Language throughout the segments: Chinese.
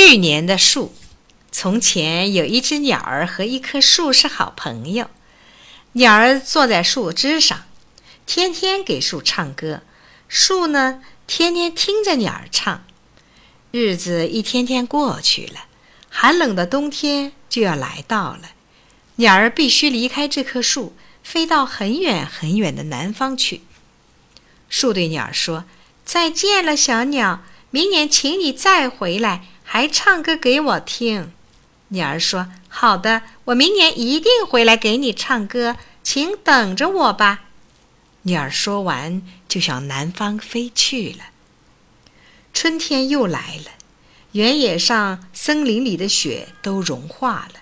去年的树。从前有一只鸟儿和一棵树是好朋友。鸟儿坐在树枝上，天天给树唱歌，树呢天天听着鸟儿唱。日子一天天过去了，寒冷的冬天就要来到了。鸟儿必须离开这棵树，飞到很远很远的南方去。树对鸟儿说：“再见了，小鸟，明年请你再回来。”还唱歌给我听，鸟儿说：“好的，我明年一定回来给你唱歌，请等着我吧。”鸟儿说完，就向南方飞去了。春天又来了，原野上、森林里的雪都融化了，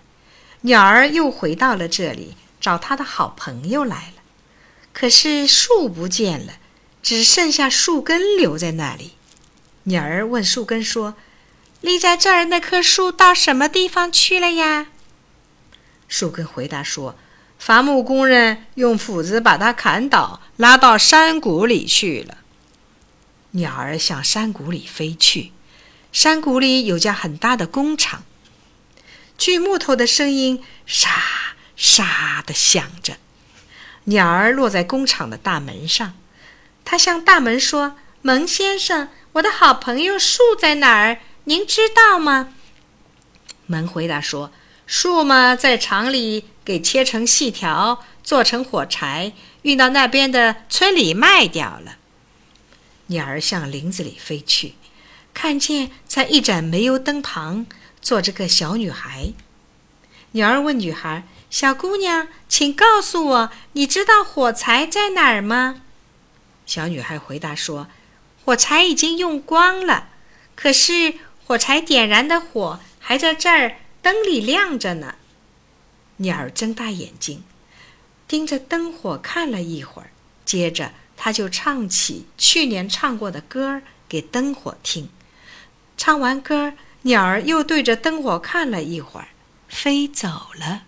鸟儿又回到了这里，找他的好朋友来了。可是树不见了，只剩下树根留在那里。鸟儿问树根说。立在这儿那棵树到什么地方去了呀？树根回答说：“伐木工人用斧子把它砍倒，拉到山谷里去了。”鸟儿向山谷里飞去，山谷里有家很大的工厂，锯木头的声音沙沙的响着。鸟儿落在工厂的大门上，它向大门说：“蒙先生，我的好朋友树在哪儿？”您知道吗？门回答说：“树嘛，在厂里给切成细条，做成火柴，运到那边的村里卖掉了。”鸟儿向林子里飞去，看见在一盏煤油灯旁坐着个小女孩。鸟儿问女孩：“小姑娘，请告诉我，你知道火柴在哪儿吗？”小女孩回答说：“火柴已经用光了，可是……”火柴点燃的火还在这儿灯里亮着呢。鸟儿睁大眼睛，盯着灯火看了一会儿，接着它就唱起去年唱过的歌儿给灯火听。唱完歌，鸟儿又对着灯火看了一会儿，飞走了。